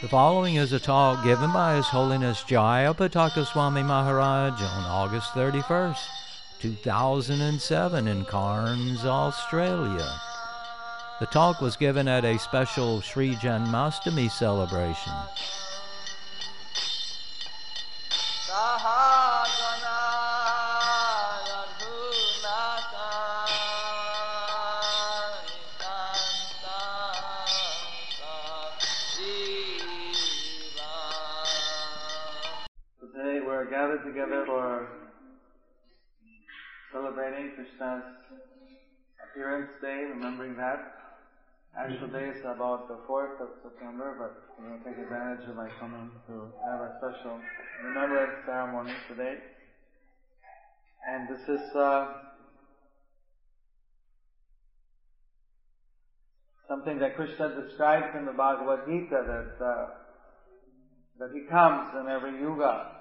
The following is a talk given by His Holiness Jayapataka Swami Maharaj on August 31st, 2007 in Cairns, Australia. The talk was given at a special Sri Janmastami celebration. Krishna's appearance day, remembering that. Actual day is about the 4th of September, but we're going to take advantage of my coming to have a special remembrance ceremony today. And this is uh, something that Krishna describes in the Bhagavad Gita that uh, that he comes in every yuga.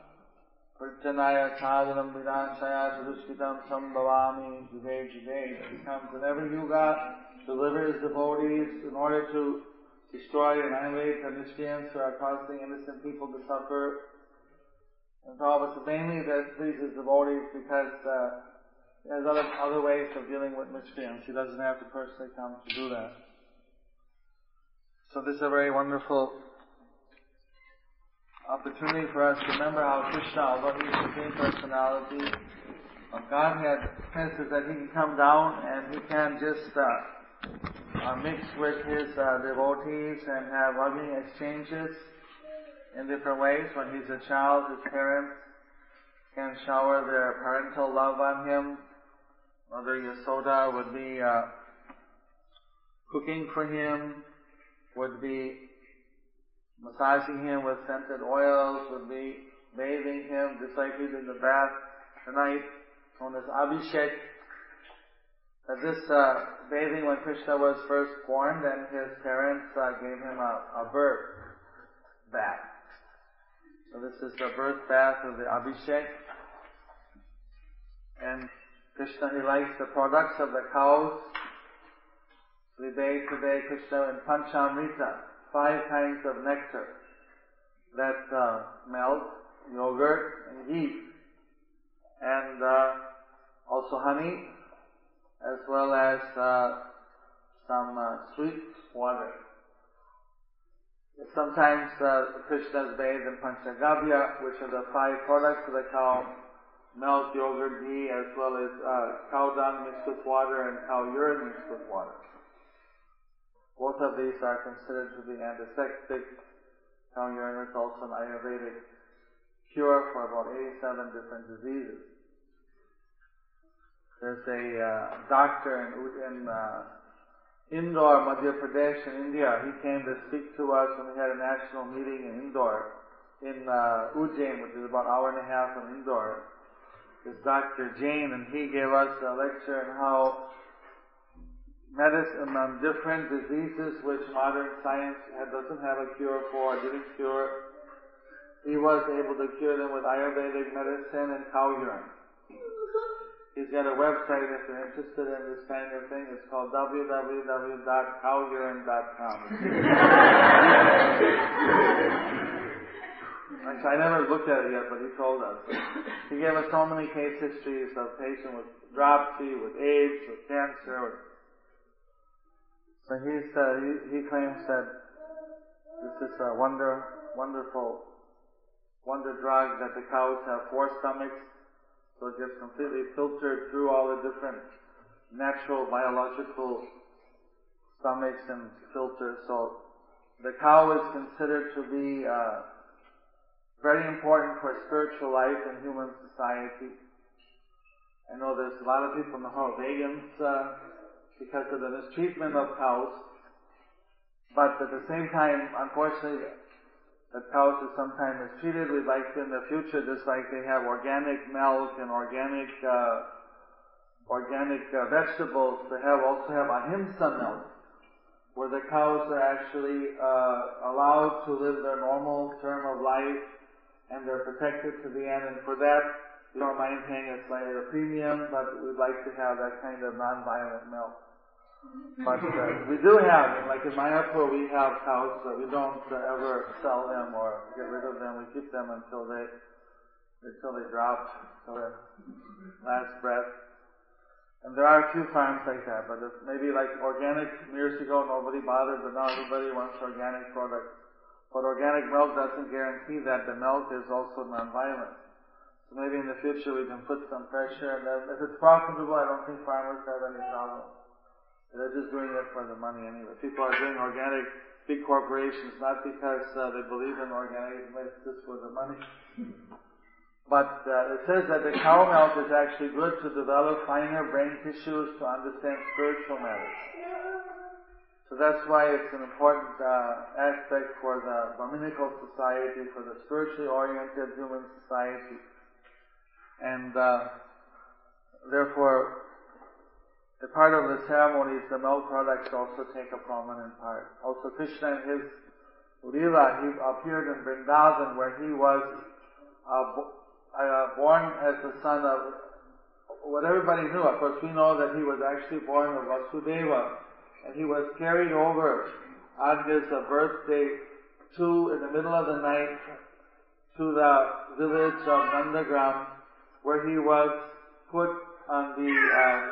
Prityanaya sadhanam vidanshaya sudushkitam sambhavami juge juge. He comes in every yuga to deliver his devotees in order to destroy and annihilate the Nishkayans who are causing innocent people to suffer. And Prabhupada says mainly that pleases devotees because uh, he has other, other ways of dealing with Nishkayans. He doesn't have to personally come to do that. So this is a very wonderful opportunity for us to remember how Krishna, although he is the Supreme Personality of Godhead, senses that he can come down and he can just uh, uh, mix with his uh, devotees and have loving exchanges in different ways. When he's a child, his parents can shower their parental love on him. Mother Yasoda would be uh, cooking for him, would be massaging him with scented oils, would be bathing him he's in the bath tonight on his Abhishek. That this uh, bathing when Krishna was first born, then his parents uh, gave him a, a birth bath. So this is the birth bath of the Abhishek. And Krishna, he likes the products of the cows. We bathe today Krishna in Panchamrita, five kinds of nectar. That's uh, yogurt, and ghee. And uh, also honey, as well as uh, some uh, sweet water. Sometimes uh, Krishna is bathed in Panchagavya, which are the five products of the cow, milk, yogurt, ghee, as well as uh, cow dung mixed with water and cow urine mixed with water. Both of these are considered to be antiseptic. Cow urine also an Ayurvedic cure for about 87 different diseases. There's a uh, doctor in, in uh, Indore, Madhya Pradesh in India. He came to speak to us when we had a national meeting in Indore, in uh, Ujjain, which is about an hour and a half from Indore. This Dr. Jain, and he gave us a lecture on how medicine on different diseases which modern science doesn't have a cure for, didn't cure. He was able to cure them with Ayurvedic medicine and cow urine. He's got a website if you're interested in this kind of thing. It's called www.cowurine.com. I never looked at it yet, but he told us. He gave us so many case histories of patients with dropsy, with AIDS, with cancer, with so he's, uh, he, he claims that this is a wonder, wonderful, wonder drug that the cows have four stomachs, so it gets completely filtered through all the different natural biological stomachs and filters. So the cow is considered to be uh, very important for spiritual life in human society. I know there's a lot of people in the Norwegians uh, because of the mistreatment of cows. But at the same time, unfortunately, the cows are sometimes mistreated. We'd like in the future, just like they have organic milk and organic uh, organic uh, vegetables, they have also have ahimsa milk, where the cows are actually uh, allowed to live their normal term of life, and they're protected to the end. And for that, we don't mind paying a slight premium, but we'd like to have that kind of non-violent milk. But uh, we do have, like in Mayapur, we have cows, but we don't uh, ever sell them or get rid of them. We keep them until they until they drop, until their last breath. And there are a few farms like that, but if maybe like organic years ago nobody bothered, but now everybody wants organic products. But organic milk doesn't guarantee that the milk is also non-violent. So maybe in the future we can put some pressure, and if it's profitable, I don't think farmers have any problem. They're just doing it for the money anyway. People are doing organic, big corporations, not because uh, they believe in organic, it's just for the money. But uh, it says that the cow milk is actually good to develop finer brain tissues to understand spiritual matters. So that's why it's an important uh, aspect for the Brahminical society, for the spiritually oriented human society. And uh, therefore, the part of the ceremonies, the milk products also take a prominent part. Also, Krishna in his Lila, he appeared in Vrindavan where he was uh, uh, born as the son of what everybody knew. Of course, we know that he was actually born of Vasudeva, and he was carried over on his uh, birthday to, in the middle of the night, to the village of Nandagram, where he was put on the uh,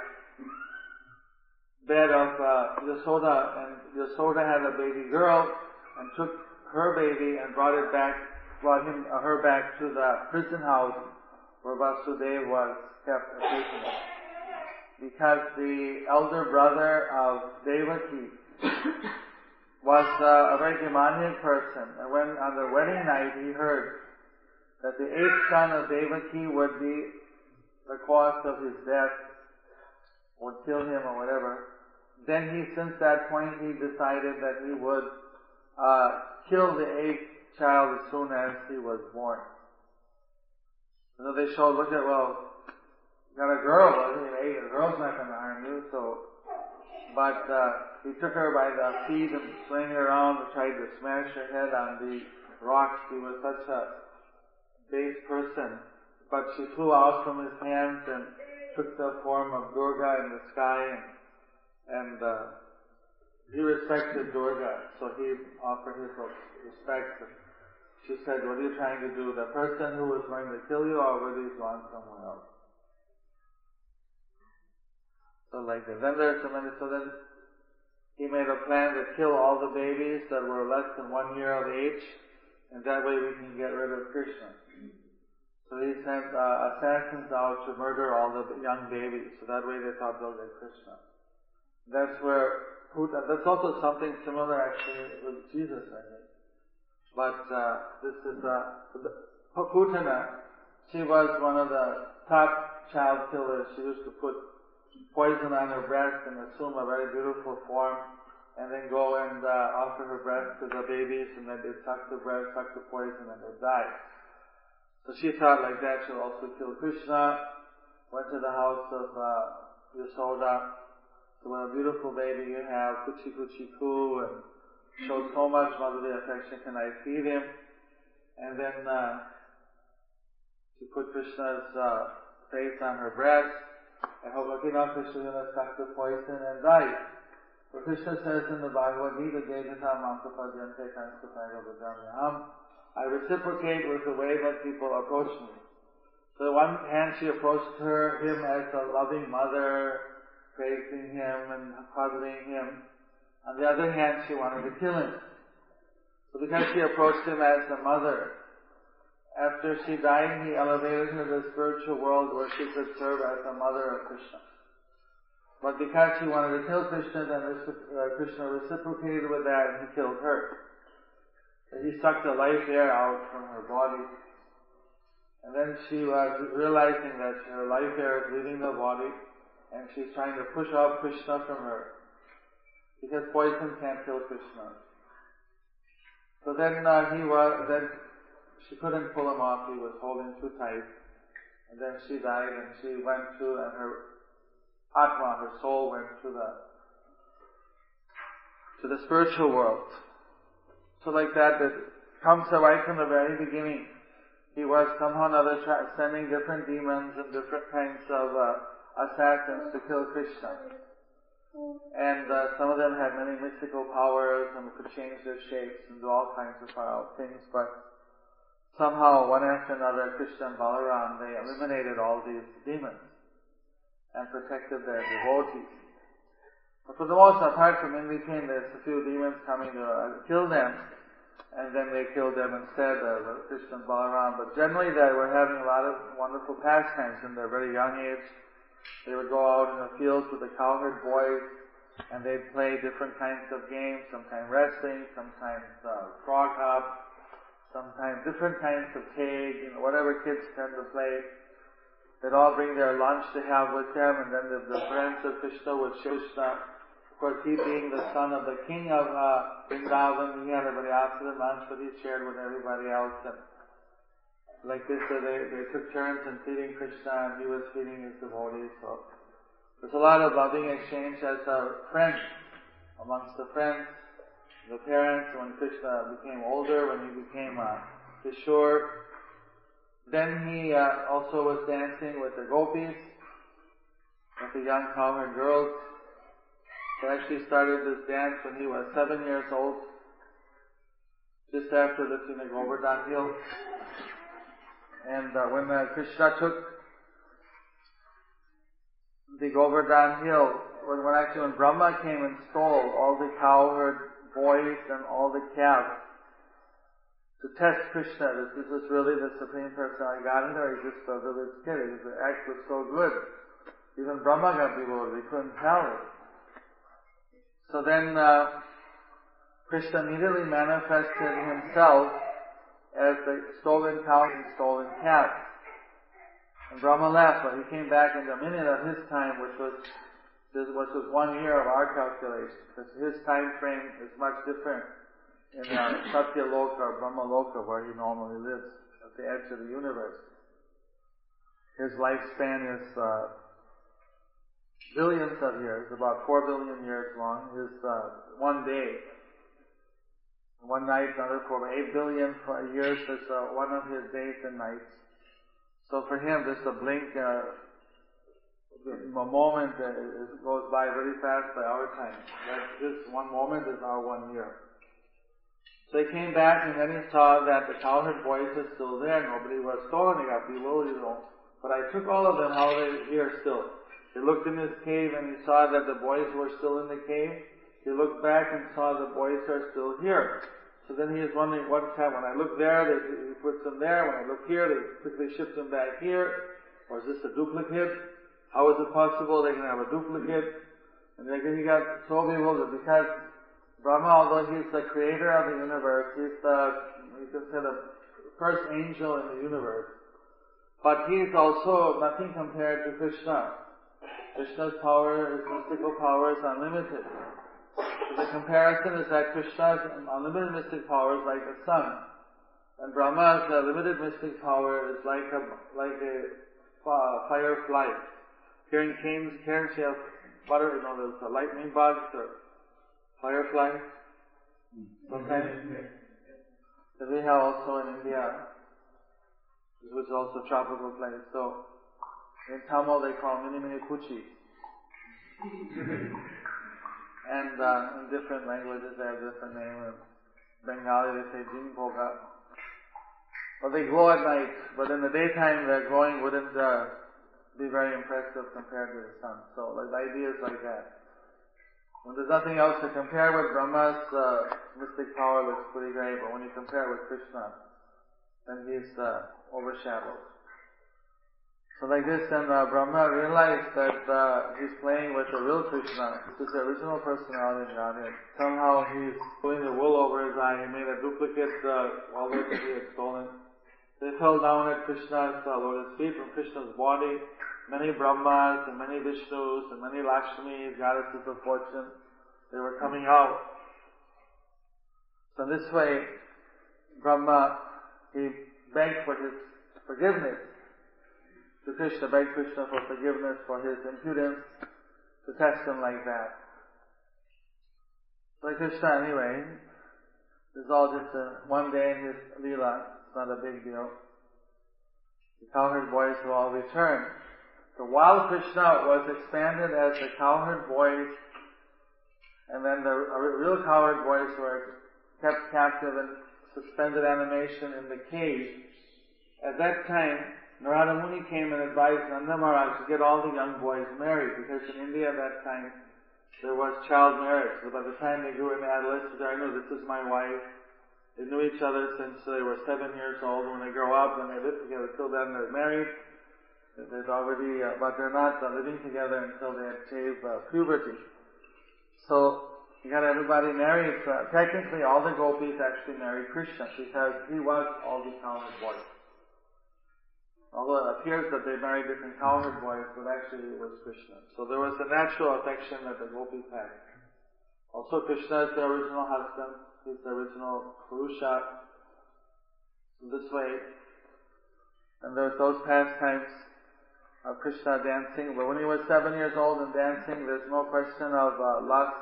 bed of uh, Yasoda, and Yasoda had a baby girl, and took her baby and brought it back brought him, uh, her back to the prison house where Vasudeva was kept a prisoner. Because the elder brother of Devaki was uh, a very demanding person. And when on the wedding night he heard that the eighth son of Devaki would be the cause of his death, would kill him or whatever, then he, since that point, he decided that he would uh, kill the eighth child as soon as he was born. And then they showed, look at, well, you got a girl, I mean, hey, a girl's not going to harm you, so, but, uh, he took her by the feet and swing her around and tried to smash her head on the rocks. He was such a base person. But she flew out from his hands and took the form of Durga in the sky and, and, uh, he respected Durga, so he offered his respect she said, what are you trying to do? The person who was going to kill you already is gone somewhere else. So like that. Then there's so many, so then he made a plan to kill all the babies that were less than one year of age, and that way we can get rid of Krishna. So he sent uh, assassins out to murder all the young babies, so that way they thought they'll get Krishna. That's where, Putana that's also something similar actually with Jesus, I think. But uh, this is uh, Putana. She was one of the top child killers. She used to put poison on her breast and assume a very beautiful form, and then go and uh, offer her breast to the babies, and then they suck the breast, suck the poison, and they die. So she thought like that she'll also kill Krishna. Went to the house of uh, Yasoda. So what a beautiful baby you have, kuchi kuchi ku, and showed so much motherly affection, can I feed him? And then uh, she put Krishna's uh, face on her breast, and hope, okay, now Krishna's going to suck the poison and die. So Krishna says in the Bhagavad Gita, Jayata Mankapadyante Kanskapagavajamyaham, I reciprocate with the way that people approach me. So one hand she approached her, him as a loving mother, praising him and cuddling him. On the other hand, she wanted to kill him. So because she approached him as a mother, after she died, he elevated her to the spiritual world where she could serve as a mother of Krishna. But because she wanted to kill Krishna, then uh, Krishna reciprocated with that and he killed her. And he sucked the life air out from her body. And then she was realizing that her life air is leaving the body and she's trying to push off Krishna from her because poison can't kill Krishna. So then uh, he was, then she couldn't pull him off, he was holding too tight. And then she died and she went to, and her Atma, her soul went to the to the spiritual world. So like that, it comes right from the very beginning. He was somehow or other tra- sending different demons and different kinds of uh, assassins to kill Krishna. And uh, some of them had many mystical powers and could change their shapes and do all kinds of uh, things, but somehow one after another, Krishna and Balaram, they eliminated all these demons and protected their devotees. But for the most apart from in between, there's a few demons coming to uh, kill them, and then they killed them instead, uh, Krishna and Balaram. But generally they were having a lot of wonderful pastimes in their very young age. They would go out in the fields with the cowherd boys, and they'd play different kinds of games, sometimes wrestling, sometimes uh, frog hop, sometimes different kinds of tag, you know, whatever kids tend to play. They'd all bring their lunch to have with them, and then the, the friends of Krishna would show Krishna of course, he being the son of the king of uh, Vrindavan, he had a very opulent lunch that he shared with everybody else. And like this, so they, they took turns in feeding Krishna and he was feeding his devotees. So there's a lot of loving exchange as a friend amongst the friends, the parents, when Krishna became older, when he became a Kishore. Then he uh, also was dancing with the gopis, with the young cowherd girls. He actually started this dance when he was seven years old, just after lifting the Govardhan hill. And uh, when uh, Krishna took the Govardhan hill, when, when actually when Brahma came and stole all the cowherd boys and all the calves to test Krishna, that this is really the Supreme Personality Godhead, or he's just a village kid. His act was so good. Even Brahma got bewildered. He couldn't tell it. So then uh, Krishna immediately manifested himself as the stolen cow and stolen calf. And Brahma left, but he came back in the minute of his time, which was this which was one year of our calculation, because his time frame is much different in the Satya Loka or Brahma Loka, where he normally lives, at the edge of the universe. His lifespan is uh, billions of years, about four billion years long, is uh, one day. One night, another for eight billion years is uh, one of his days and nights. So for him, just a blink, uh, a moment uh, goes by very fast by our time. That this one moment is our one year. So he came back and then he saw that the cowherd boys were still there. Nobody was stolen. He got bewildered. But I took all of them. How are they here still? He looked in his cave and he saw that the boys were still in the cave. He looked back and saw the boys are still here. So then he is wondering what's happened. When I look there, they, he puts them there. When I look here, they quickly shift them back here. Or is this a duplicate? How is it possible they can have a duplicate? And then he got so bewildered because Brahma, although he's the creator of the universe, he's the, you can say the first angel in the universe. But he is also nothing compared to Krishna. Krishna's power, his mystical power is unlimited. The comparison is that Krishna's unlimited mystic power is like the sun, and Brahma's limited mystic power is like a like a uh, firefly. Here in Cairns, Cairns you have butter, you know, there's lightning bugs or fireflies. Sometimes. That we have also in India, which is also a tropical place. So in Tamil they call mini mini kuchi. and uh, in different languages they have different names. Bengali they say jingpoga. Well, they glow at night, but in the daytime their glowing wouldn't uh, be very impressive compared to the sun. So like, the idea is like that. When there's nothing else to compare with, Brahma's uh, mystic power looks pretty great, but when you compare it with Krishna, then he's uh, overshadowed. So like this, then uh, Brahma realized that uh, he's playing with the real Krishna. This is the original personality of Godhead. Somehow he's pulling the wool over his eye. He made a duplicate, uh, all that he had stolen. They fell down at Krishna's uh, lotus feet from Krishna's body. Many Brahmas and many Vishnus and many Lakshmis, goddesses of fortune, they were coming out. So in this way, Brahma, he begged for his forgiveness to Krishna, begged Krishna for forgiveness for his impudence to test him like that. Like Krishna anyway, it's all just a, one day in his lila. It's not a big deal. The cowherd boys will all return. So while Krishna was expanded as the cowherd boys, and then the real cowherd boys were kept captive in suspended animation in the cave, at that time, Narada Muni came and advised Nanda Maharaj to get all the young boys married, because in India at that time, there was child marriage. So by the time they grew into adolescence, I knew this is my wife. They knew each other since they were seven years old. When they grow up and they live together, till then they're married. They've already, uh, but they're not uh, living together until they achieve uh, puberty. So you got everybody married. So technically, all the gopis actually married Krishna because he was all the cowherd boys. Although it appears that they married different cowherd boys, but actually it was Krishna. So there was a natural affection that the gopis had. Also Krishna is the original husband. He's the original Purusha. This way. And there's those pastimes of Krishna dancing. But when he was seven years old and dancing, there's no question of uh, lust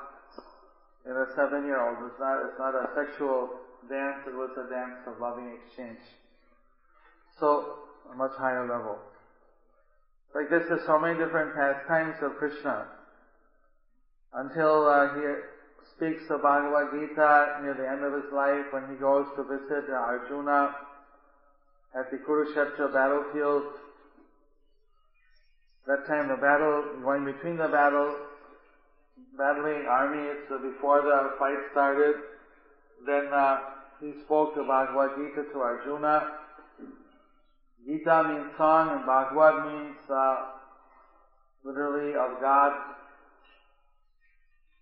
in a seven-year-old. It's not, it's not a sexual dance. It was a dance of loving exchange. So a much higher level. Like this, there's so many different pastimes of Krishna. Until uh, he speaks of Bhagavad Gita near the end of his life when he goes to visit Arjuna at the Kurukshetra battlefield. That time the battle, going between the battle, battling armies uh, before the fight started. Then uh, he spoke the Bhagavad Gita to Arjuna Gita means song and Bhagavad means uh, literally of God,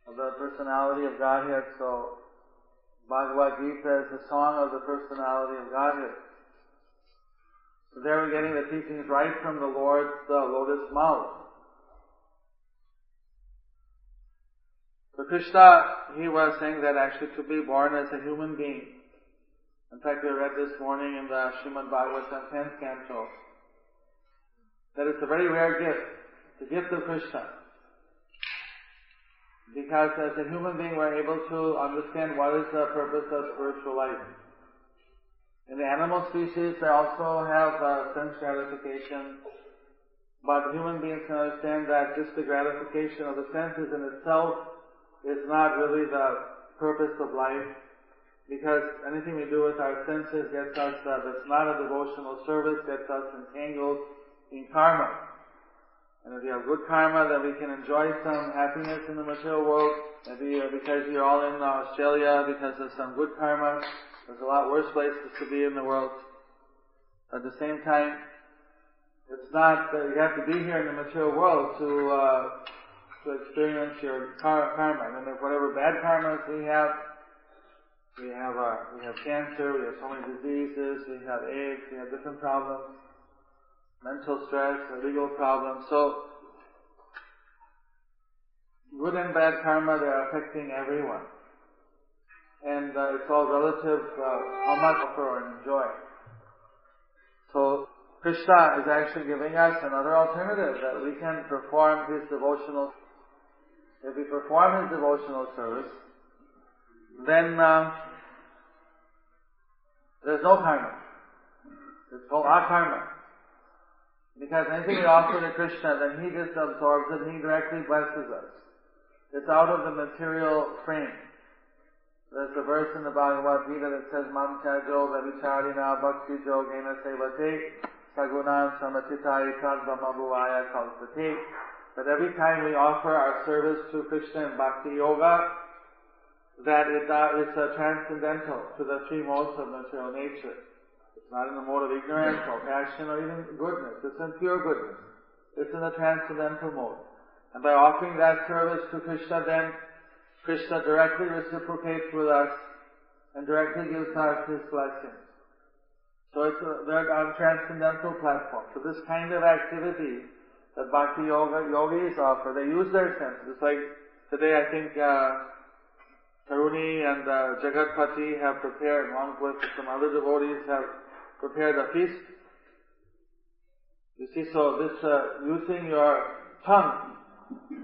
of the personality of Godhead. So Bhagavad Gita is the song of the personality of Godhead. So there we're getting the teachings right from the Lord's uh, lotus mouth. So Krishna, he was saying that actually to be born as a human being in fact, we read this morning in the Srimad Bhagavatam 10th canto that it's a very rare gift, the gift of Krishna. Because as a human being, we're able to understand what is the purpose of spiritual life. In the animal species, they also have uh, sense gratification, but human beings can understand that just the gratification of the senses in itself is not really the purpose of life because anything we do with our senses gets us, uh, that's not a devotional service, gets us entangled in karma. And if you have good karma, then we can enjoy some happiness in the material world. Maybe uh, because you're all in Australia, because of some good karma, there's a lot worse places to be in the world. At the same time, it's not that you have to be here in the material world to uh, to experience your karma. And whatever bad karmas we have, we have uh, we have cancer, we have so many diseases, we have AIDS, we have different problems, mental stress, legal problems. So good and bad karma they are affecting everyone, and uh, it's all relative uh, how much offer and enjoy. So Krishna is actually giving us another alternative that we can perform his devotional. If we perform his devotional service, then uh, there's no karma. It's called akarma. Because anything we offer to Krishna, then He just absorbs it and He directly blesses us. It's out of the material frame. There's a verse in the Bhagavad Gita that says, Mam chajo vavicharina bhakti jogena sevate sagunan samatita ikad brahmabhuvaya kalpate. That every time we offer our service to Krishna in bhakti yoga, that it uh, is uh, transcendental to the three modes of material nature. It's not in the mode of ignorance or passion or even goodness. It's in pure goodness. It's in the transcendental mode. And by offering that service to Krishna, then Krishna directly reciprocates with us and directly gives us his blessings. So it's a, they're on transcendental platform. So this kind of activity that Bhakti Yoga yogis offer, they use their senses. It's like today I think uh, Taruni and uh, Jagatpati have prepared, along with some other devotees, have prepared a feast. You see, so this uh, using your tongue,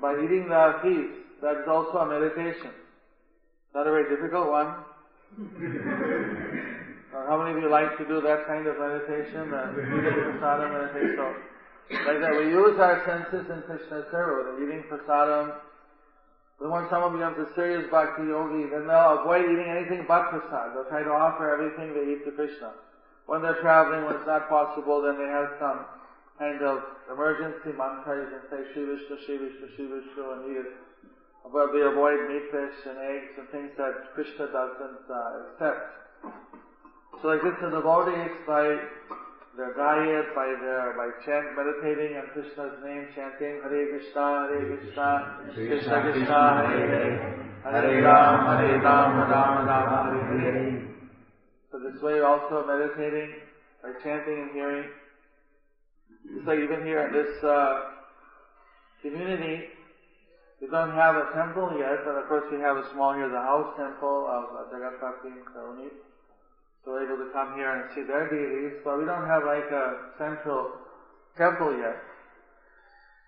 by eating the feast. That is also a meditation. Not a very difficult one. Uh, how many of you like to do that kind of meditation? Uh, eating prasadam meditation. So, like that, we use our senses in Krishna's service. Eating prasadam. Then when someone becomes a serious bhakti yogi, then they'll avoid eating anything but prasad. They'll try to offer everything they eat to Krishna. When they're traveling, when it's not possible, then they have some kind of emergency mantra. You can say Shri Vishnu, Shri Vishnu, Shri Vishnu, and eat it. But they avoid meat, fish, and eggs and things that Krishna doesn't uh, accept. So like this, the devotees by their diet, by their by chant, meditating on Krishna's name, chanting Hare Krishna, Hare Krishna, Krishna Krishna, Hare Hare, Hare Ram, Hare Ram, Ram Ram, Hare Hare. So this way, also meditating by chanting and hearing. Just like even here in this uh, community, we don't have a temple yet, but of course we have a small here, the house temple of Jagatpati Karuni. So we're able to come here and see their deities, but we don't have like a central temple yet.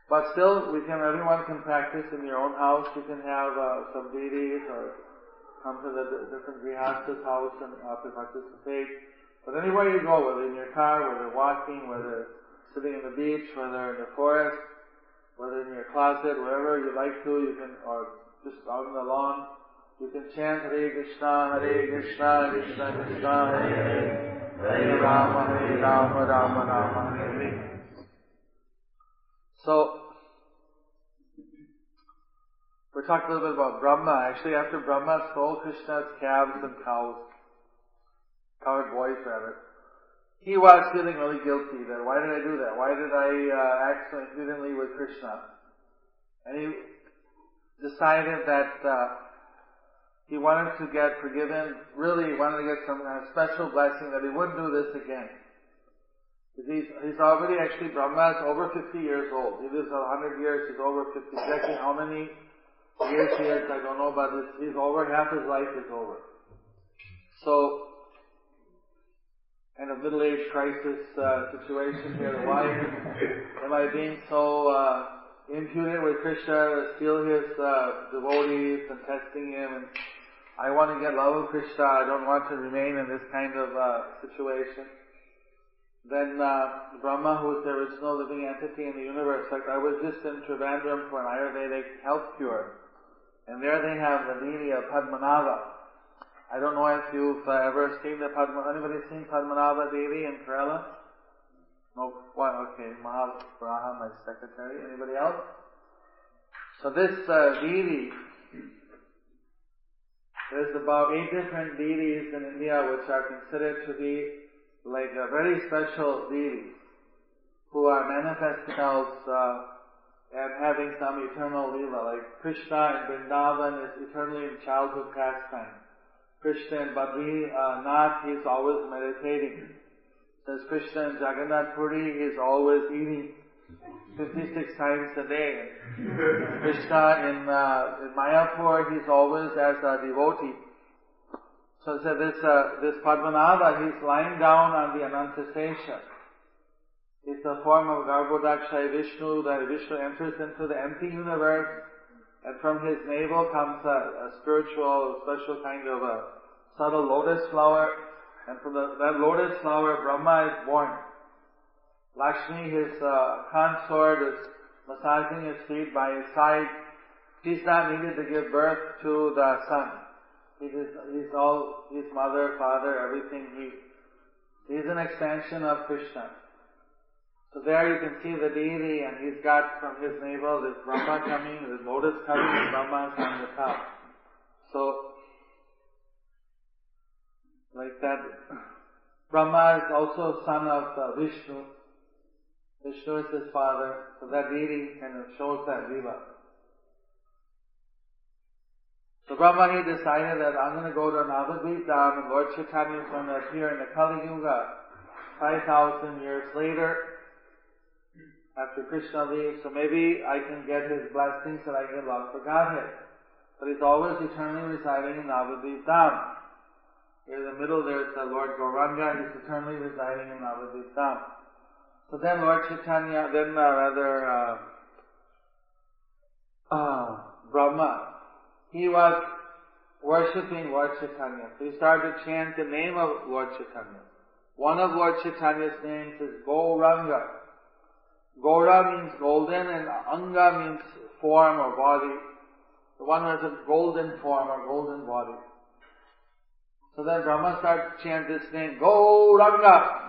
But still, we can, everyone can practice in your own house. You can have uh, some deities or come to the d- different grihastas house and uh, participate. But anywhere you go, whether in your car, whether walking, whether sitting in the beach, whether in the forest, whether in your closet, wherever you like to, you can, or just out on the lawn, you can chant Hare Krishna, Hare Krishna, Krishna Krishna, Hare Hare, Rama, Hare Rama, Rama Rama, Hare. So, we talked a little bit about Brahma. Actually, after Brahma stole Krishna's calves and cows, cowherd boys rather, he was feeling really guilty that why did I do that? Why did I uh, act so impudently with Krishna? And he decided that uh, he wanted to get forgiven, really he wanted to get some kind of special blessing that he wouldn't do this again. He's, he's already actually, Brahma is over 50 years old. He lives 100 years, he's over 50. Exactly how many years he is, I don't know, but he's over, half his life is over. So, kind of middle age crisis uh, situation here. Why am I being so uh, impudent with Krishna steal his uh, devotees and testing him? And I want to get love Krishna. I don't want to remain in this kind of uh, situation. Then uh, Brahma, who is the original living entity in the universe, like I was just in Trivandrum for an Ayurvedic health cure, and there they have the deity of Padmanabha. I don't know if you've uh, ever seen the Padma. Anybody seen Padmanabha deity in Kerala? No. What? Okay, Mahabraha, my secretary. Anybody else? So this uh, deity, there's about eight different deities in India which are considered to be like a very special deities who are manifesting themselves uh, and having some eternal lila. Like Krishna in Vrindavan is eternally in childhood pastime. Krishna in Badri uh, Nath, he's always meditating. Says Krishna in Jagannath Puri, he's always eating 56 times a day. Krishna in, uh, in Mayapur, he's always as a devotee. So said this, uh, this Padmanabha, he's lying down on the Ananta Sesha. It's a form of Garbhodakshay Vishnu, that Vishnu enters into the empty universe, and from his navel comes a, a spiritual, special kind of a subtle lotus flower, and from the, that lotus flower, Brahma is born. Lakshmi, his uh, consort, is massaging his feet by his side. He's not needed to give birth to the son. He is, he's all, his mother, father, everything. He, he's an extension of Krishna. So there you can see the deity and he's got from his navel this Brahma coming, this lotus coming, and Brahma on the top. So, like that, Brahma is also son of uh, Vishnu. Vishnu is his father. So that deity kind of shows that viva. So Brahma he decided that I'm going to go to Navadvip Dham and Lord Chaitanya is going to appear in the Kali Yuga 5,000 years later after Krishna leaves. So maybe I can get his blessings that I get love for Godhead. But he's always eternally residing in Navadvip Dham. Here in the middle there's the Lord Gauranga, he's eternally residing in Navadvip Dham. So then Lord Chaitanya, then uh, rather, uh, uh, Brahma, he was worshipping Lord Chaitanya. So he started to chant the name of Lord Chaitanya. One of Lord Chaitanya's names is Gauranga. Gaura means golden and Anga means form or body. The one who has a golden form or golden body. So then Brahma started to chant this name, Gauranga.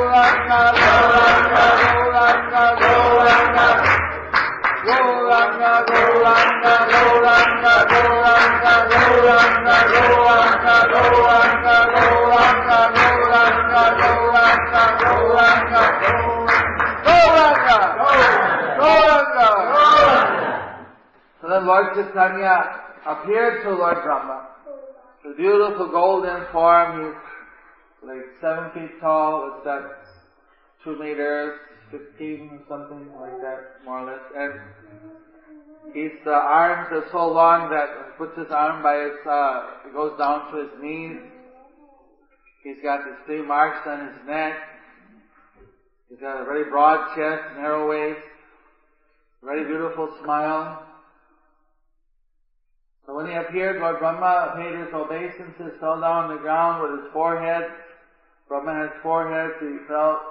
So then Lord Chaitanya appeared to Lord Brahma. The beautiful golden form, he's like seven feet tall, it's that two meters, fifteen something like that, more or less. And his uh, arms are so long that he puts his arm by his, uh, it goes down to his knees. He's got these three marks on his neck. He's got a very broad chest, narrow waist, very beautiful smile. So when he appeared, Lord Brahma paid his obeisances, fell down on the ground with his forehead. Brahma has four so he fell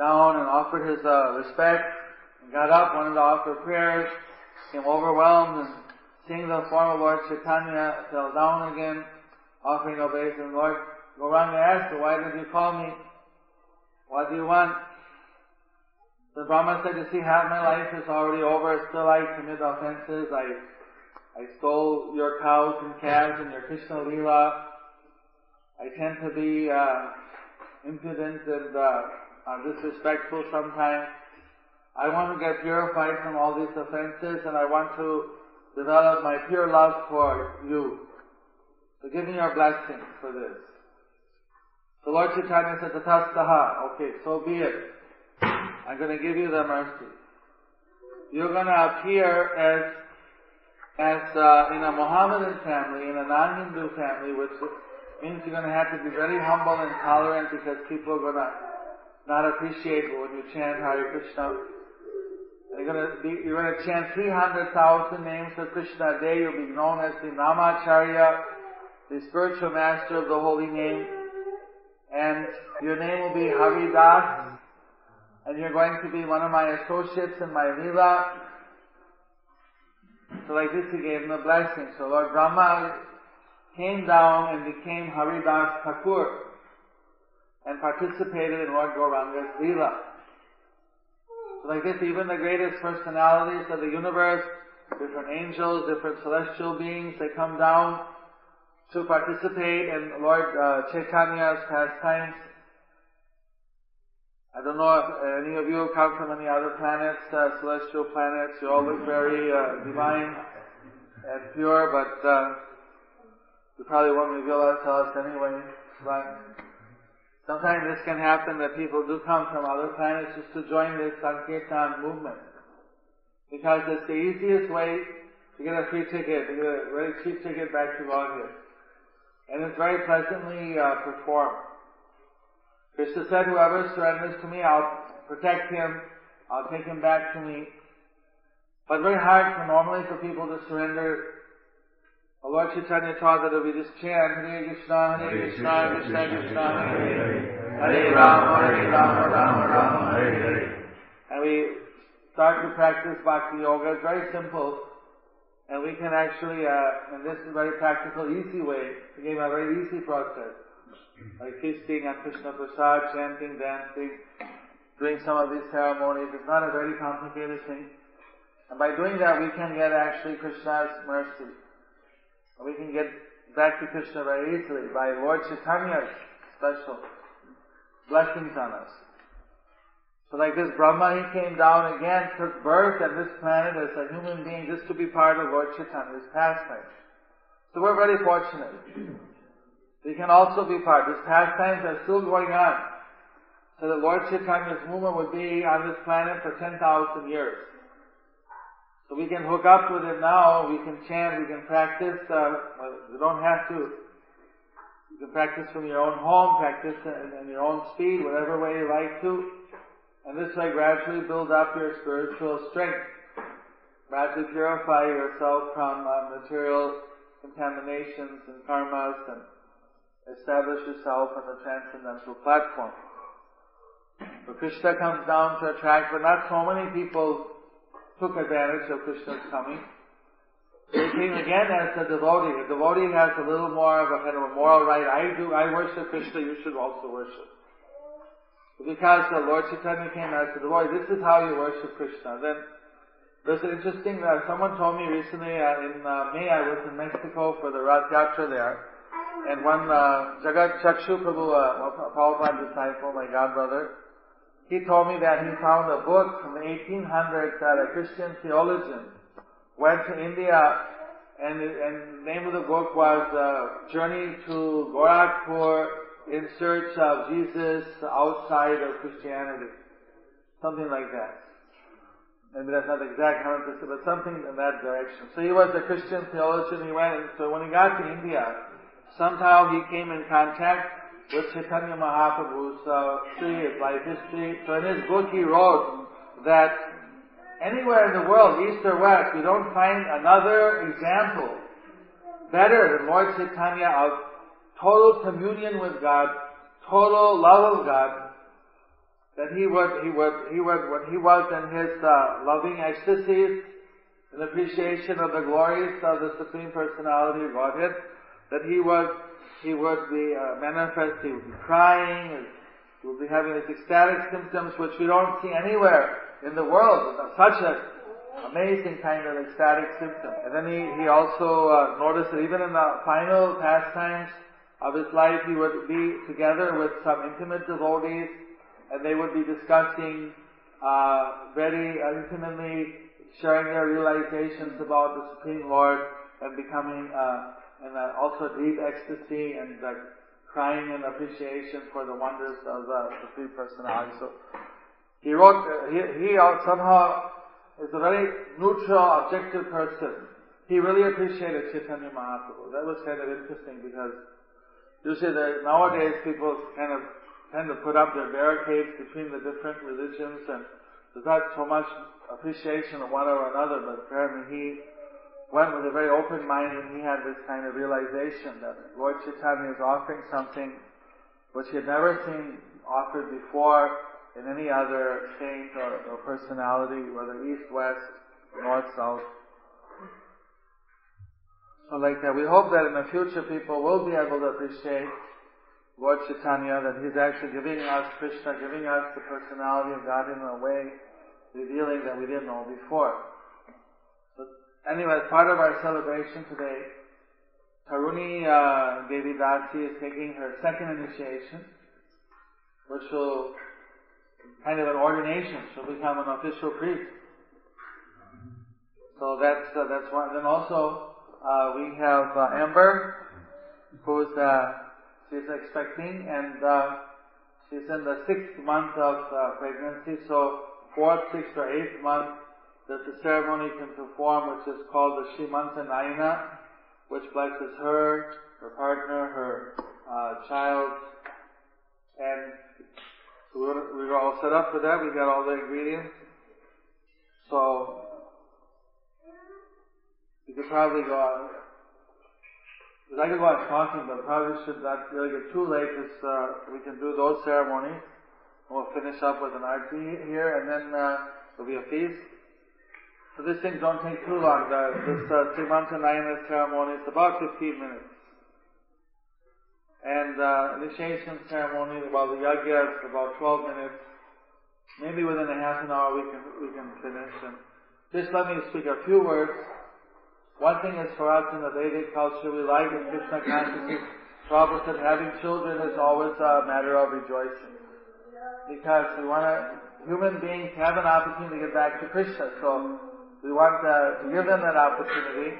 down and offered his uh, respect, and got up, wanted to offer prayers, became overwhelmed, and seeing the form of Lord Chaitanya, fell down again, offering obeisance. Lord Gauranga asked, why did you call me? What do you want? The Brahma said, you see, half my life is already over, still I commit offenses, I I stole your cows and calves and your Krishna Leela. I tend to be uh, impudent and uh, uh, disrespectful sometimes. I want to get purified from all these offenses and I want to develop my pure love for you. So give me your blessing for this. So Lord Chaitanya said, Tathastu, okay, so be it. I'm going to give you the mercy. You're going to appear as as uh, in a Mohammedan family, in a non-Hindu family, which means you're going to have to be very humble and tolerant because people are going to not appreciate when you chant Hare Krishna. You're to be, you're to chant 300,000 names of Krishna a day. You'll be known as the Namacharya, the spiritual master of the holy name. And your name will be Haridas. And you're going to be one of my associates in my Leela. So like this he gave him a blessing. So Lord Brahma came down and became Haridas Thakur and participated in Lord Gauranga's Leela. So like this, even the greatest personalities of the universe, different angels, different celestial beings, they come down to participate in Lord uh, Chaitanya's pastimes. I don't know if any of you come from any other planets, uh, celestial planets. You all look very uh, divine and pure, but uh, you probably won't reveal us anyway. But sometimes this can happen that people do come from other planets just to join this Sankirtan movement. Because it's the easiest way to get a free ticket, to get a very cheap ticket back to Godhead. And it's very pleasantly uh, performed. Krishna said, whoever surrenders to me, I'll protect him, I'll take him back to me. But very hard for normally for people to surrender. Lord Chaitanya taught that we just chant Hare Krishna, Hare Krishna, Krishna Krishna, Hare Hare, Hare Rama, Hare Rama, Rama Rama, Hare Hare. And we start to practice Bhakti Yoga. It's very simple. And we can actually, uh, and this is a very practical, easy way, to give a very easy process like feasting on Krishna Prasad, chanting, dancing, doing some of these ceremonies. It's not a very complicated thing. And by doing that, we can get actually Krishna's mercy. We can get back to Krishna very easily by Lord Chaitanya's special blessings on us. So like this Brahma, he came down again, took birth on this planet as a human being just to be part of Lord Chaitanya's pastime. So we're very fortunate. We can also be part. These pastimes are still going on. So that Lord Chaitanya's movement would be on this planet for 10,000 years. So we can hook up with it now, we can chant, we can practice, uh, we don't have to. You can practice from your own home, practice in, in your own speed, whatever way you like to. And this way gradually build up your spiritual strength. Gradually purify yourself from uh, material contaminations and karmas and establish yourself on the transcendental platform. So Krishna comes down to attract, but not so many people took advantage of Krishna's coming. He came again as a devotee. A devotee has a little more of a kind of a moral right. I do, I worship Krishna, you should also worship. Because the Lord Chaitanya came as a devotee, this is how you worship Krishna. Then, there's an interesting, uh, someone told me recently, uh, in uh, May I was in Mexico for the Rath Yatra there, and one uh, Jagat Chakshu Prabhu, uh, Prabhupada disciple, my godbrother, he told me that he found a book from the 1800s that a Christian theologian went to India and, and the name of the book was uh, Journey to Gorakhpur in search of Jesus outside of Christianity. Something like that. Maybe that's not the exact 100%, but something in that direction. So he was a Christian theologian. He went, so when he got to India, somehow he came in contact with Chaitanya Mahaprabhu's uh, history, his life history. So in his book he wrote that anywhere in the world, east or west, we don't find another example better than Lord Chaitanya of total communion with God, total love of God, that he would, he would, he would, when he was in his uh, loving ecstasies, in appreciation of the glories of the Supreme Personality of Godhead, that he was he would be uh, manifest, he would be crying, he would be having these ecstatic symptoms which we don't see anywhere in the world. Such an amazing kind of ecstatic symptom. And then he, he also uh, noticed that even in the final pastimes of his life, he would be together with some intimate devotees, and they would be discussing uh, very intimately, sharing their realizations about the Supreme Lord and becoming uh, and uh, also deep ecstasy and uh, crying in appreciation for the wonders of the Supreme Personality. So he wrote, uh, he, he somehow is a very neutral, objective person. He really appreciated Chaitanya Mahaprabhu. That was kind of interesting because usually the, nowadays people kind of tend to put up their barricades between the different religions and there's not so much appreciation of one or another, but apparently he went with a very open mind and he had this kind of realization that Lord Chaitanya is offering something which he had never seen offered before in any other saint or, or personality, whether east, west, north, south. So like that, we hope that in the future people will be able to appreciate Lord Chaitanya, that He's actually giving us Krishna, giving us the personality of God in a way, revealing that we didn't know before. Anyway, as part of our celebration today, Taruni uh, Devi Dasi is taking her second initiation, which will kind of an ordination. She'll become an official priest. So that's uh, that's one. Then also uh, we have uh, Amber, who's uh, she's expecting, and uh, she's in the sixth month of uh, pregnancy. So fourth, sixth, or eighth month that the ceremony can perform, which is called the Shimanta Naina, which blesses her, her partner, her uh, child, and we were, we were all set up for that. We got all the ingredients. So we could probably go on. I could go on talking, but probably should not really get too late because uh, we can do those ceremonies. We'll finish up with an arti here, and then uh, there'll be a feast. So these things don't take too long. The, this uh, Srimanta Nayana ceremony is about 15 minutes. And uh, initiation ceremony, about the yagya, is about 12 minutes. Maybe within a half an hour we can we can finish. And just let me speak a few words. One thing is for us in the Vedic culture, we like in Krishna consciousness. Prabhupada said having children is always a matter of rejoicing. Because we want to human beings have an opportunity to get back to Krishna. So we want to give them that opportunity.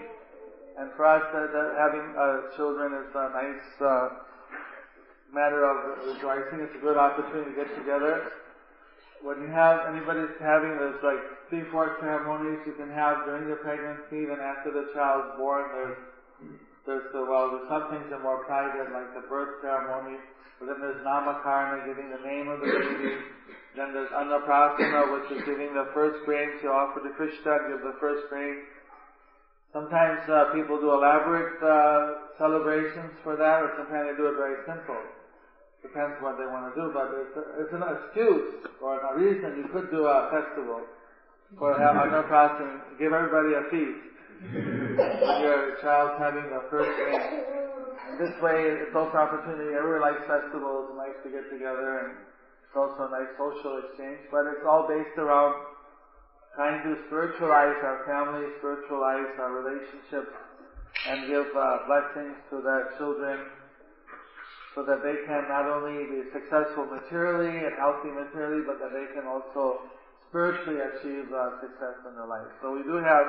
And for us, uh, having uh, children is a nice uh, matter of rejoicing. It's a good opportunity to get together. When you have anybody's having those like three, four ceremonies you can have during the pregnancy, then after the child's born, there's there's the well, there's some things that are more private, like the birth ceremony. But then there's namakarna, giving the name of the baby. Then there's annaprasana, which is giving the first grain to offer to Krishna, give the first grain. Sometimes uh, people do elaborate uh, celebrations for that, or sometimes they do it very simple. Depends what they want to do, but it's, a, it's an excuse or a reason you could do a festival for annaprasana, give everybody a feast when your child's having the first grain. This way, it's also opportunity. Everyone likes festivals and likes to get together, and it's also a nice social exchange. But it's all based around trying to spiritualize our family, spiritualize our relationships, and give uh, blessings to their children so that they can not only be successful materially and healthy materially, but that they can also spiritually achieve uh, success in their life. So we do have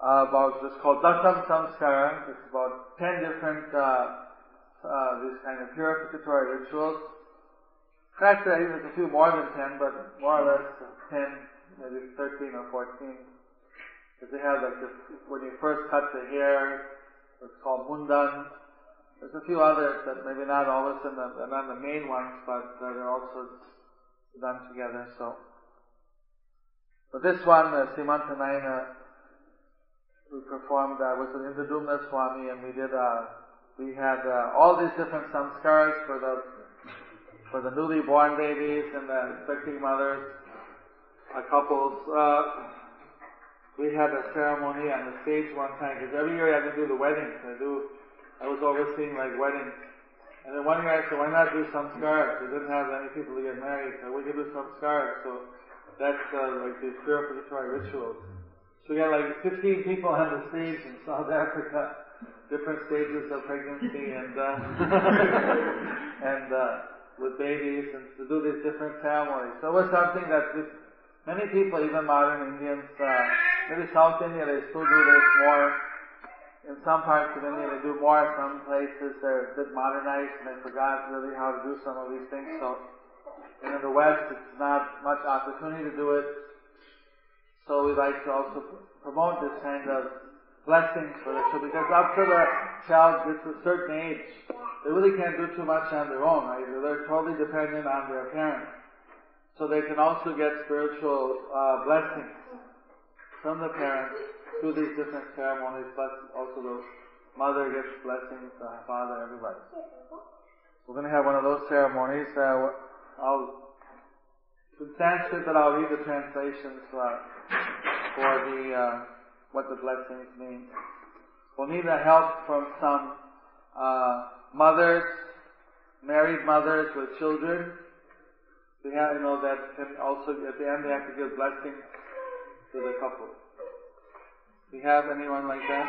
uh, about this called Dasam Samskara. It's about ten different uh, uh, these kind of purificatory rituals. Actually, there's a few more than ten, but more or less ten, maybe thirteen or fourteen. Because they have like this, when you first cut the hair, it's called mundan. There's a few others that maybe not always in the, not the main ones, but uh, they're also done together. So, but this one, uh, Simantanayana, we performed uh, with Indradyumna Swami, and we did. Uh, we had uh, all these different samskaras for the for the newly born babies and the expecting mothers, uh, couples. Uh, we had a ceremony on the stage one time because every year I have to do the weddings. I do. I was overseeing like weddings. And then one year I said, why not do samskaras? We didn't have any people to get married, so we could do samskaras. So that's uh, like these purificatory rituals. So we got like 15 people on the stage in South Africa, different stages of pregnancy and uh, with babies, and to do these different ceremonies. So it was something that this, many people, even modern Indians, uh, maybe South India, they still do this more. In some parts of India, they do more. Some places they're a bit modernized and they forgot really how to do some of these things. So, and in the West, it's not much opportunity to do it. So we like to also promote this kind of blessings for the children because to the child gets a certain age, they really can't do too much on their own, right? They're totally dependent on their parents. So they can also get spiritual uh, blessings from the parents through these different ceremonies, but also the mother gets blessings, the father, everybody. We're going to have one of those ceremonies. Uh, I'll in Sanskrit, but I'll read the translations uh, for the uh, what the blessings mean. We'll need the help from some uh, mothers, married mothers with children. We have, you know, that can also at the end they have to give blessings to the couple. We have anyone like that?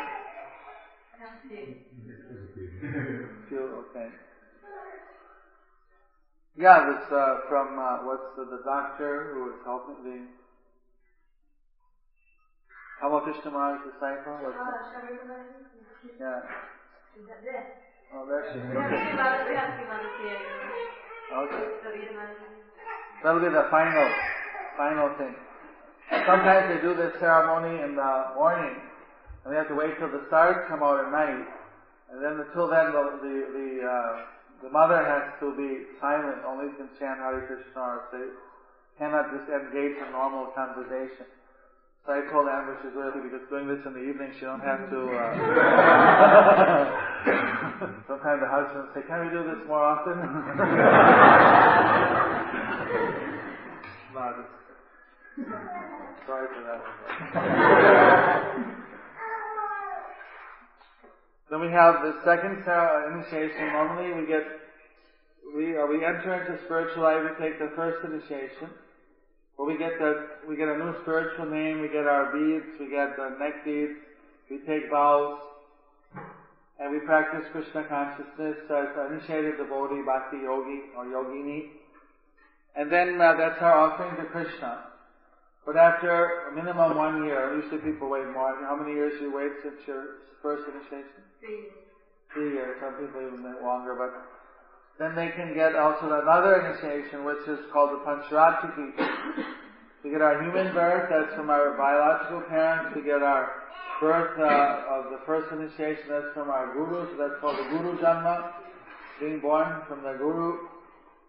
Few, okay. Yeah, this uh, from uh, what's the, the doctor who was helping the Ramakrishna Maharaj's disciple. What's the, yeah. Oh, she is. Okay. That'll be the final, final thing. Sometimes they do this ceremony in the morning, and they have to wait till the stars come out at night, and then until then the the the, uh, the mother has to be silent, only can chant Hare Krishna or say, cannot just engage in normal conversation. So I told Amber she's really because doing this in the evening she don't have to. Uh, sometimes the husband say, "Can we do this more often?" no, just, sorry for that. then we have the second initiation. Normally we get we uh, we enter into spiritual life. We take the first initiation. Where we get the, we get a new spiritual name, we get our beads, we get the neck beads, we take vows, and we practice Krishna consciousness as an initiated devotee, bhakti yogi or yogini. And then uh, that's our offering to Krishna. But after a minimum one year, usually people wait more. How many years do you wait since your first initiation? Three. Three years. Some people even wait longer, but then they can get also another initiation, which is called the Pancharatrika. we get our human birth, that's from our biological parents. We get our birth uh, of the first initiation, that's from our guru, so that's called the Guru Janma, being born from the Guru,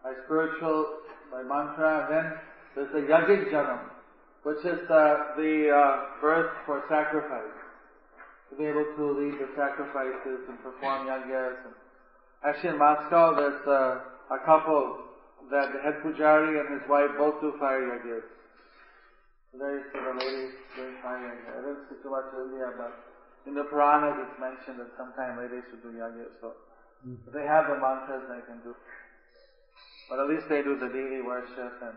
our spiritual, by mantra, and then there's the Yajik Janam, which is the, the uh, birth for sacrifice. To be able to lead the sacrifices and perform yagyas. And actually in Moscow there's uh, a couple that the head pujari and his wife both do fire you see the ladies doing fire yagya. I don't see too much in India, but in the Puranas it's mentioned that sometimes ladies should do yagya. So if they have the mantras they can do. But at least they do the daily worship and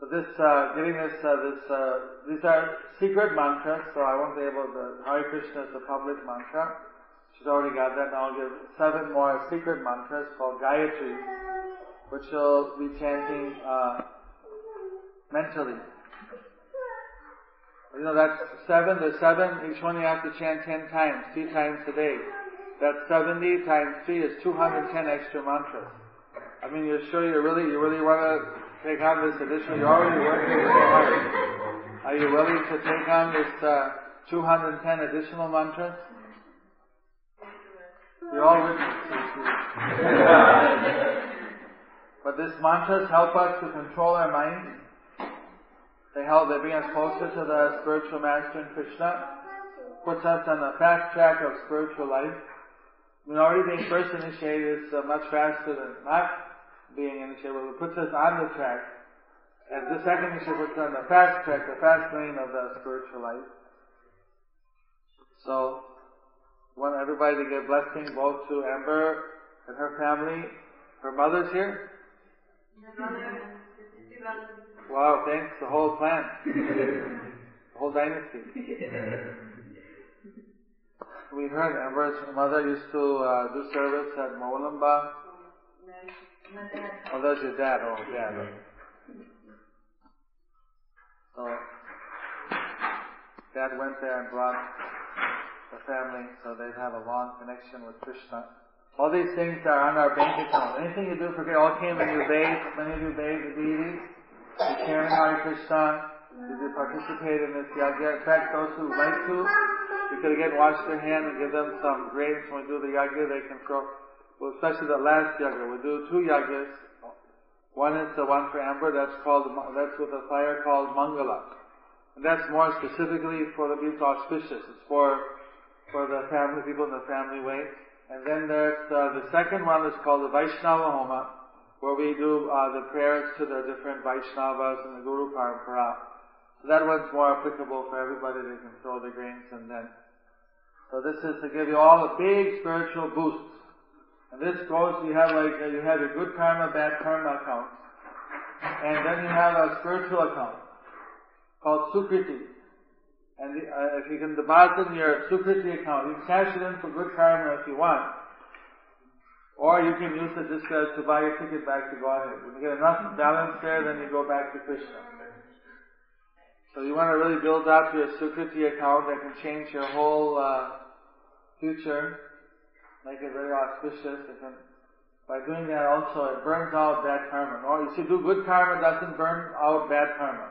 so this, uh, getting this, uh, this, uh, these are secret mantras, so I won't be able to, Hare Krishna is the public mantra. She's already got that, now I'll give seven more secret mantras called Gayatri, which she'll be chanting, uh, mentally. You know, that's seven, there's seven, each one you have to chant ten times, three times a day. That's 70 times three is 210 extra mantras. I mean, you're sure you really, you really want to take on this additional, you're already working so hard. Are you willing to take on this uh, 210 additional mantras? You're all witnesses. but these mantras help us to control our minds. They help, they bring us closer to the spiritual master in Krishna, puts us on the fast track of spiritual life. Mean, already being first initiated is uh, much faster than not being initiated, but it puts us on the track. And the second initiative puts us on the fast track, the fast lane of the spiritual life. So, want everybody to give blessing both to Amber and her family. Her mother's here? Wow, thanks, the whole clan. the whole dynasty. We heard Amber's mother used to uh, do service at Murwillumbah. Oh, that's your dad. Oh, dad. So, dad went there and brought the family so they'd have a long connection with Krishna. All these things are on our bank account. Anything you do for all came when you bathe. Many of you bathe the deities. You chant Hare Krishna. did You participate in this yagya. In fact, those who like to, you could again wash their hand and give them some grains when we do the yagya. They can throw well, especially the last yagya. We do two yagyas. One is the one for Amber, that's called, that's with a fire called Mangala. And that's more specifically for the people auspicious. It's for, for the family, people in the family way. And then there's, uh, the second one is called the Vaishnava Homa, where we do, uh, the prayers to the different Vaishnavas and the Guru Parampara. So that one's more applicable for everybody. They can throw the grains and then. So this is to give you all a big spiritual boost. And this goes, you have like, you have your good karma, bad karma account. And then you have a spiritual account called Sukriti. And the, uh, if you can deposit in your Sukriti account, you can cash it in for good karma if you want. Or you can use it just uh, to buy a ticket back to Godhead. When you get enough balance there, then you go back to Krishna. So you want to really build up your Sukriti account that can change your whole uh, future make it very auspicious. Can, by doing that also, it burns out bad karma. Or you see, do good karma doesn't burn out bad karma.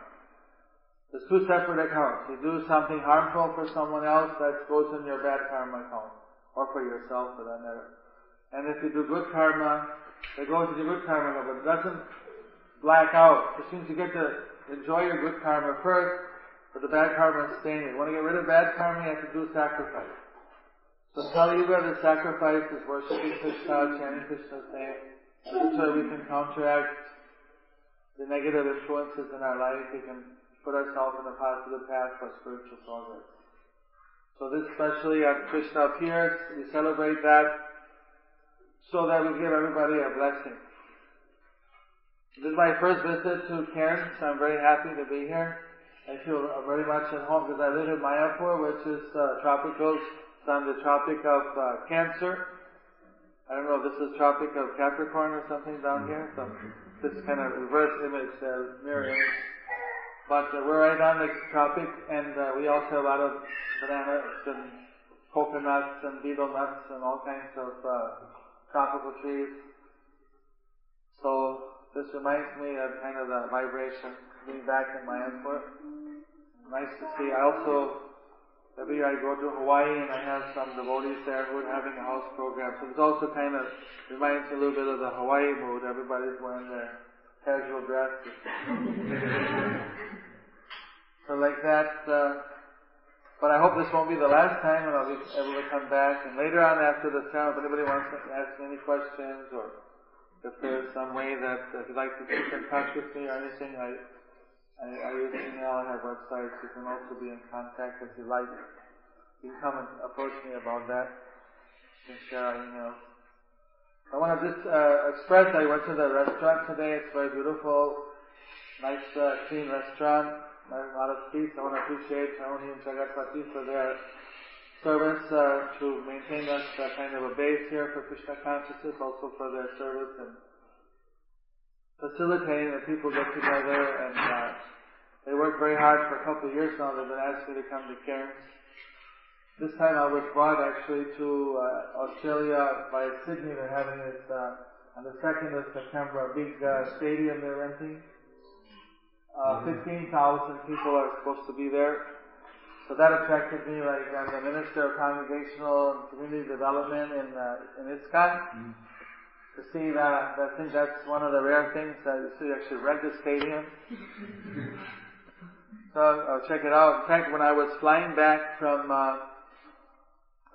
There's two separate accounts. You do something harmful for someone else, that goes in your bad karma account. Or for yourself, for that matter. And if you do good karma, it goes in your good karma account, but it doesn't black out. Soon as you get to enjoy your good karma first, but the bad karma is staying. You want to get rid of bad karma, you have to do sacrifice. So Kali Yuga, the sacrifice is worshipping Krishna, chanting Krishna's name. Way we can counteract the negative influences in our life. We can put ourselves in a positive path for spiritual progress. So this especially on Krishna appears, we celebrate that so that we give everybody a blessing. This is my first visit to Cairns, so I'm very happy to be here. I feel very much at home because I live in Mayapur, which is uh, tropical on the Tropic of uh, Cancer. I don't know if this is Tropic of Capricorn or something down here. So this kind of reverse image, uh, mirror image. But uh, we're right on the tropic, and uh, we also have a lot of bananas and coconuts and betel nuts and all kinds of uh, tropical trees. So this reminds me of kind of the vibration being back in Mayapur. Nice to see. I also Every year I go to Hawaii and I have some devotees there who are having a house program. So it's also kind of reminds me a little bit of the Hawaii mood. Everybody's wearing their casual dresses. like that. Uh, but I hope this won't be the last time and I'll be able to come back. And later on after the sermon, if anybody wants to ask any questions or if there's some way that if you'd like to keep in touch with me or anything, I I, I use email and have websites. You can also be in contact if you like. You can come and approach me about that. You can share our emails. I want to just uh, express, I went to the restaurant today. It's very beautiful, nice, uh, clean restaurant. A lot of peace. I want to appreciate Tony and Jagatpati for their service uh, to maintain us uh, kind of a base here for Krishna consciousness, also for their service and facilitating that people get together and uh, they work very hard for a couple of years now. They've been asking me to come to Cairns. This time I was brought actually to uh, Australia by Sydney. They're having this uh, on the 2nd of September, a big uh, stadium they're renting. Uh, 15,000 people are supposed to be there. So that attracted me, like I'm the Minister of Congregational and Community Development in, uh, in ISKCON. Mm to see that. I think that's one of the rare things that you see actually rent a stadium. so I'll check it out. In fact, when I was flying back from uh,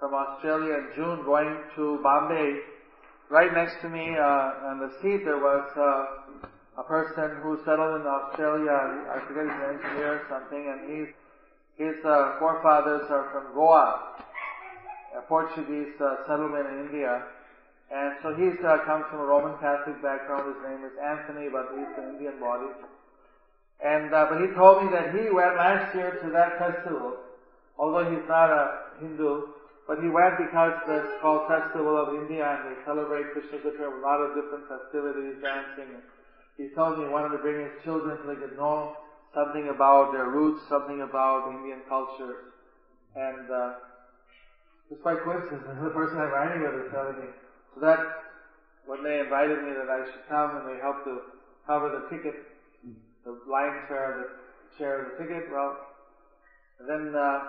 from Australia in June, going to Bombay, right next to me uh, on the seat there was uh, a person who settled in Australia. I forget he's an engineer or something, and he's his uh, forefathers are from Goa, a Portuguese uh, settlement in India. And so he's uh, comes from a Roman Catholic background. His name is Anthony, but he's an Indian body. And uh, but he told me that he went last year to that festival, although he's not a Hindu, but he went because it's called Festival of India, and they celebrate Krishna Jitra with a lot of different festivities, dancing. He told me he wanted to bring his children so they could know something about their roots, something about Indian culture. And uh, it's quite coincidence. The person I'm writing with is telling me so that when they invited me that I should come and they helped to cover the ticket, the line share, the share of the ticket, well, and then uh,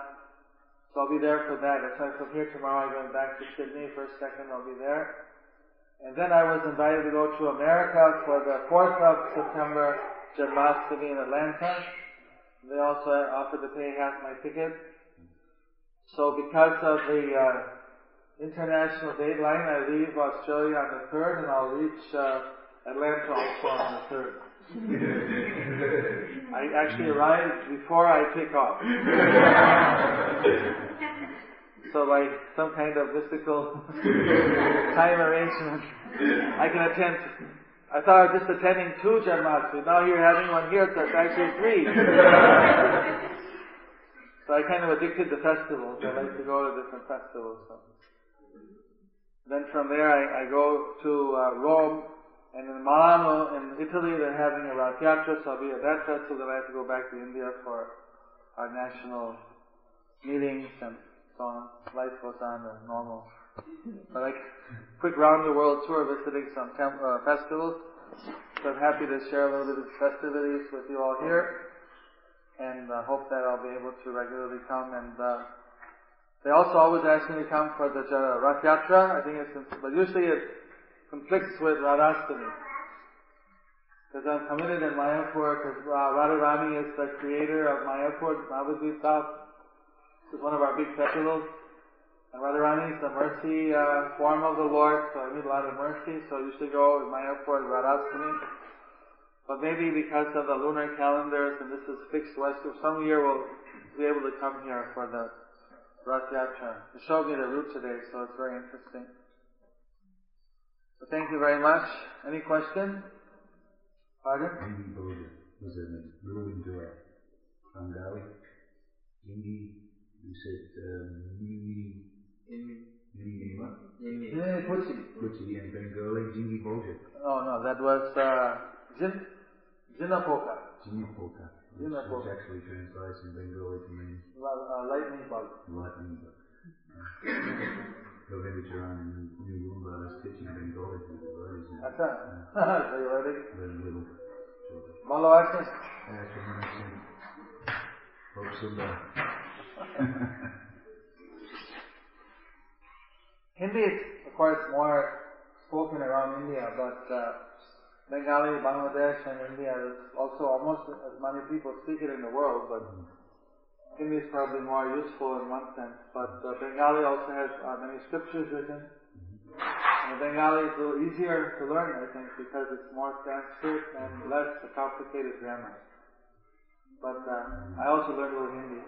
so I'll be there for that. So from here tomorrow, I'm going back to Sydney. First, second, I'll be there. And then I was invited to go to America for the 4th of September Janmashtami in Atlanta. They also offered to pay half my ticket. So because of the uh, international deadline. I leave Australia on the 3rd and I'll reach uh, Atlanta also on the 3rd. I actually arrive before I take off. so like some kind of mystical time arrangement, I can attend. I thought I was just attending two Janmashtami. Now you're having one here, so it's actually three. so I kind of addicted to festivals. I like to go to different festivals. So. Then from there I, I go to uh, Rome, and in Milano, in Italy, they're having a Rath so I'll be at that festival. Then I have to go back to India for our national meetings and on. Life goes on as normal. Like quick round the world tour, visiting some temp- uh, festivals. So I'm happy to share a little bit of festivities with you all here, and uh, hope that I'll be able to regularly come and. Uh, they also always ask me to come for the uh, Rath Yatra. I think it's, but usually it conflicts with Radhastami. Because I'm committed in Mayapur, because uh, Radharani is the creator of Mayapur, Navadvip This is one of our big festivals. And Radharani is the mercy uh, form of the Lord, so I need a lot of mercy, so I usually go in Mayapur and Radhastami. But maybe because of the lunar calendars and this is fixed west, some year we'll be able to come here for the Rath Yatra. He showed me the route today, so it's very interesting. So thank you very much. Any question? Pardon? Hindi Bodhi was a ruling to a Bengali. Hindi, you said and Bengali Jingi Boja. Oh no, that was uh, Jin Jinapoka. Jinapoka. Which, Jinapoka. which actually translates in Bengali to mean La, uh, lightning bug. Lightning bug. November Charan and New Lumba uh, is teaching Bengali to the boys. That's it. Are you ready? They're little. Malo accent. Yeah, it's. Hope. Hindi is, of course, more spoken around India, but uh, Bengali, Bangladesh, and India, also almost as many people speak it in the world, but Hindi is probably more useful in one sense. But uh, Bengali also has uh, many scriptures written. And Bengali is a little easier to learn, I think, because it's more Sanskrit and less complicated grammar. But uh, I also learned a little Hindi.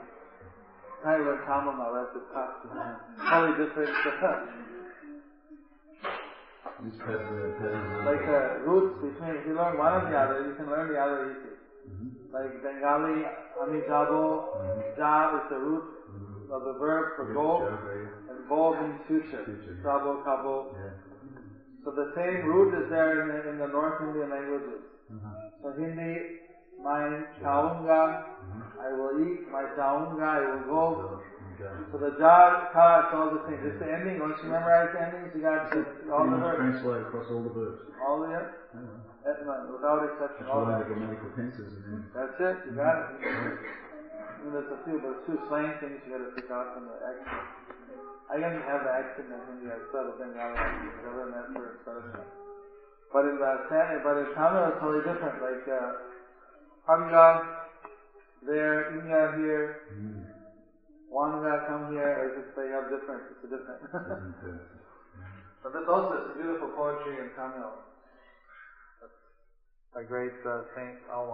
I learned Tamil now, that's just tough. Totally different. This pattern, uh, pattern like uh, roots between, if you learn one or the other, you can learn the other easy. Mhm. Like Bengali, Amijabo, Ja is the root of the verb for go, and Bo means future. Trabo, Kabo. Yeah. So the same root is there in the, in the North Indian languages. Uh-huh. So Hindi, my chaunga, Mhm. I will eat, my chaunga, I will go. So, the jar, ka, it's all the same. Just the ending. Once you memorize the endings, you got to all You the verbs. translate across all the verbs. All the, well. uh, without exception. Just All the grammatical tenses and then That's it, you got it. I mean, there's a few, but two slang things you gotta pick out from the accent. I didn't have the accent in Hindi, I started Bengali accent, I learned that first, started. But in the but in Tamil it's totally different, like, uh, Hanga, there, Inga here, mm, Wanga come here, or just they have different, it's a different. but this also is beautiful poetry in Tamil. That's a great uh, saint, all